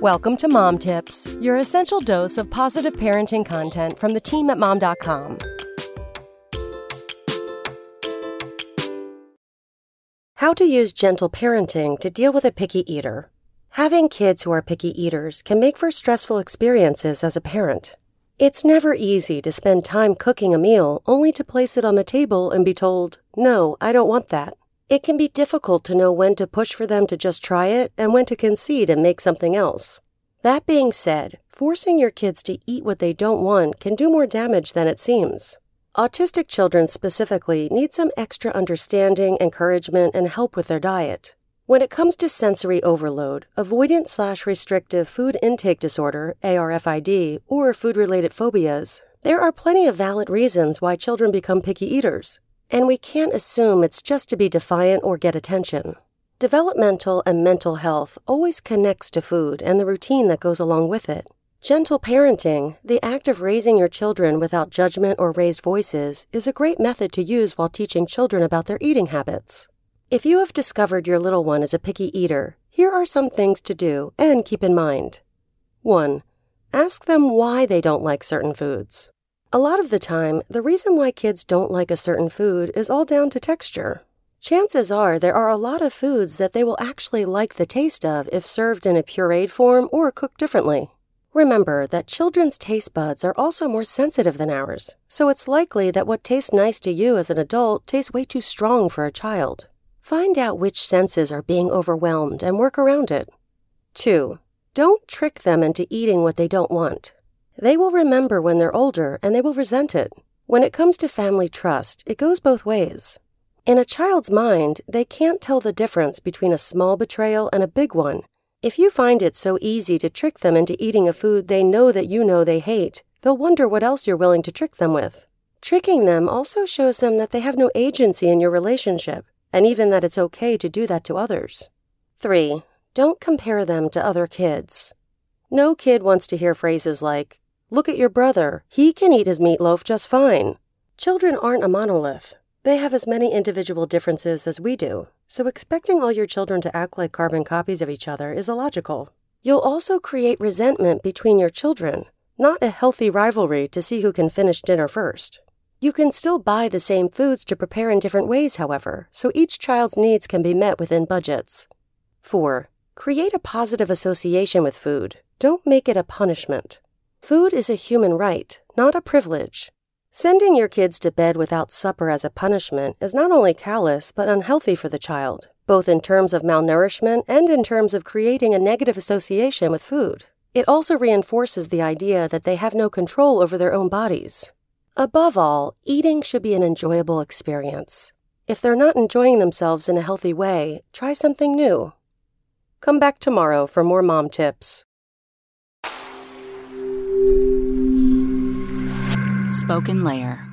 Welcome to Mom Tips, your essential dose of positive parenting content from the team at mom.com. How to use gentle parenting to deal with a picky eater. Having kids who are picky eaters can make for stressful experiences as a parent. It's never easy to spend time cooking a meal only to place it on the table and be told, no, I don't want that. It can be difficult to know when to push for them to just try it and when to concede and make something else. That being said, forcing your kids to eat what they don't want can do more damage than it seems. Autistic children specifically need some extra understanding, encouragement, and help with their diet. When it comes to sensory overload, avoidant slash restrictive food intake disorder, ARFID, or food related phobias, there are plenty of valid reasons why children become picky eaters. And we can't assume it's just to be defiant or get attention. Developmental and mental health always connects to food and the routine that goes along with it. Gentle parenting, the act of raising your children without judgment or raised voices, is a great method to use while teaching children about their eating habits. If you have discovered your little one is a picky eater, here are some things to do and keep in mind. 1. Ask them why they don't like certain foods. A lot of the time, the reason why kids don't like a certain food is all down to texture. Chances are there are a lot of foods that they will actually like the taste of if served in a pureed form or cooked differently. Remember that children's taste buds are also more sensitive than ours, so it's likely that what tastes nice to you as an adult tastes way too strong for a child. Find out which senses are being overwhelmed and work around it. 2. Don't trick them into eating what they don't want. They will remember when they're older and they will resent it. When it comes to family trust, it goes both ways. In a child's mind, they can't tell the difference between a small betrayal and a big one. If you find it so easy to trick them into eating a food they know that you know they hate, they'll wonder what else you're willing to trick them with. Tricking them also shows them that they have no agency in your relationship, and even that it's okay to do that to others. 3. Don't compare them to other kids. No kid wants to hear phrases like, Look at your brother. He can eat his meatloaf just fine. Children aren't a monolith. They have as many individual differences as we do, so expecting all your children to act like carbon copies of each other is illogical. You'll also create resentment between your children, not a healthy rivalry to see who can finish dinner first. You can still buy the same foods to prepare in different ways, however, so each child's needs can be met within budgets. 4. Create a positive association with food. Don't make it a punishment. Food is a human right, not a privilege. Sending your kids to bed without supper as a punishment is not only callous but unhealthy for the child, both in terms of malnourishment and in terms of creating a negative association with food. It also reinforces the idea that they have no control over their own bodies. Above all, eating should be an enjoyable experience. If they're not enjoying themselves in a healthy way, try something new. Come back tomorrow for more mom tips. SpokenLayer.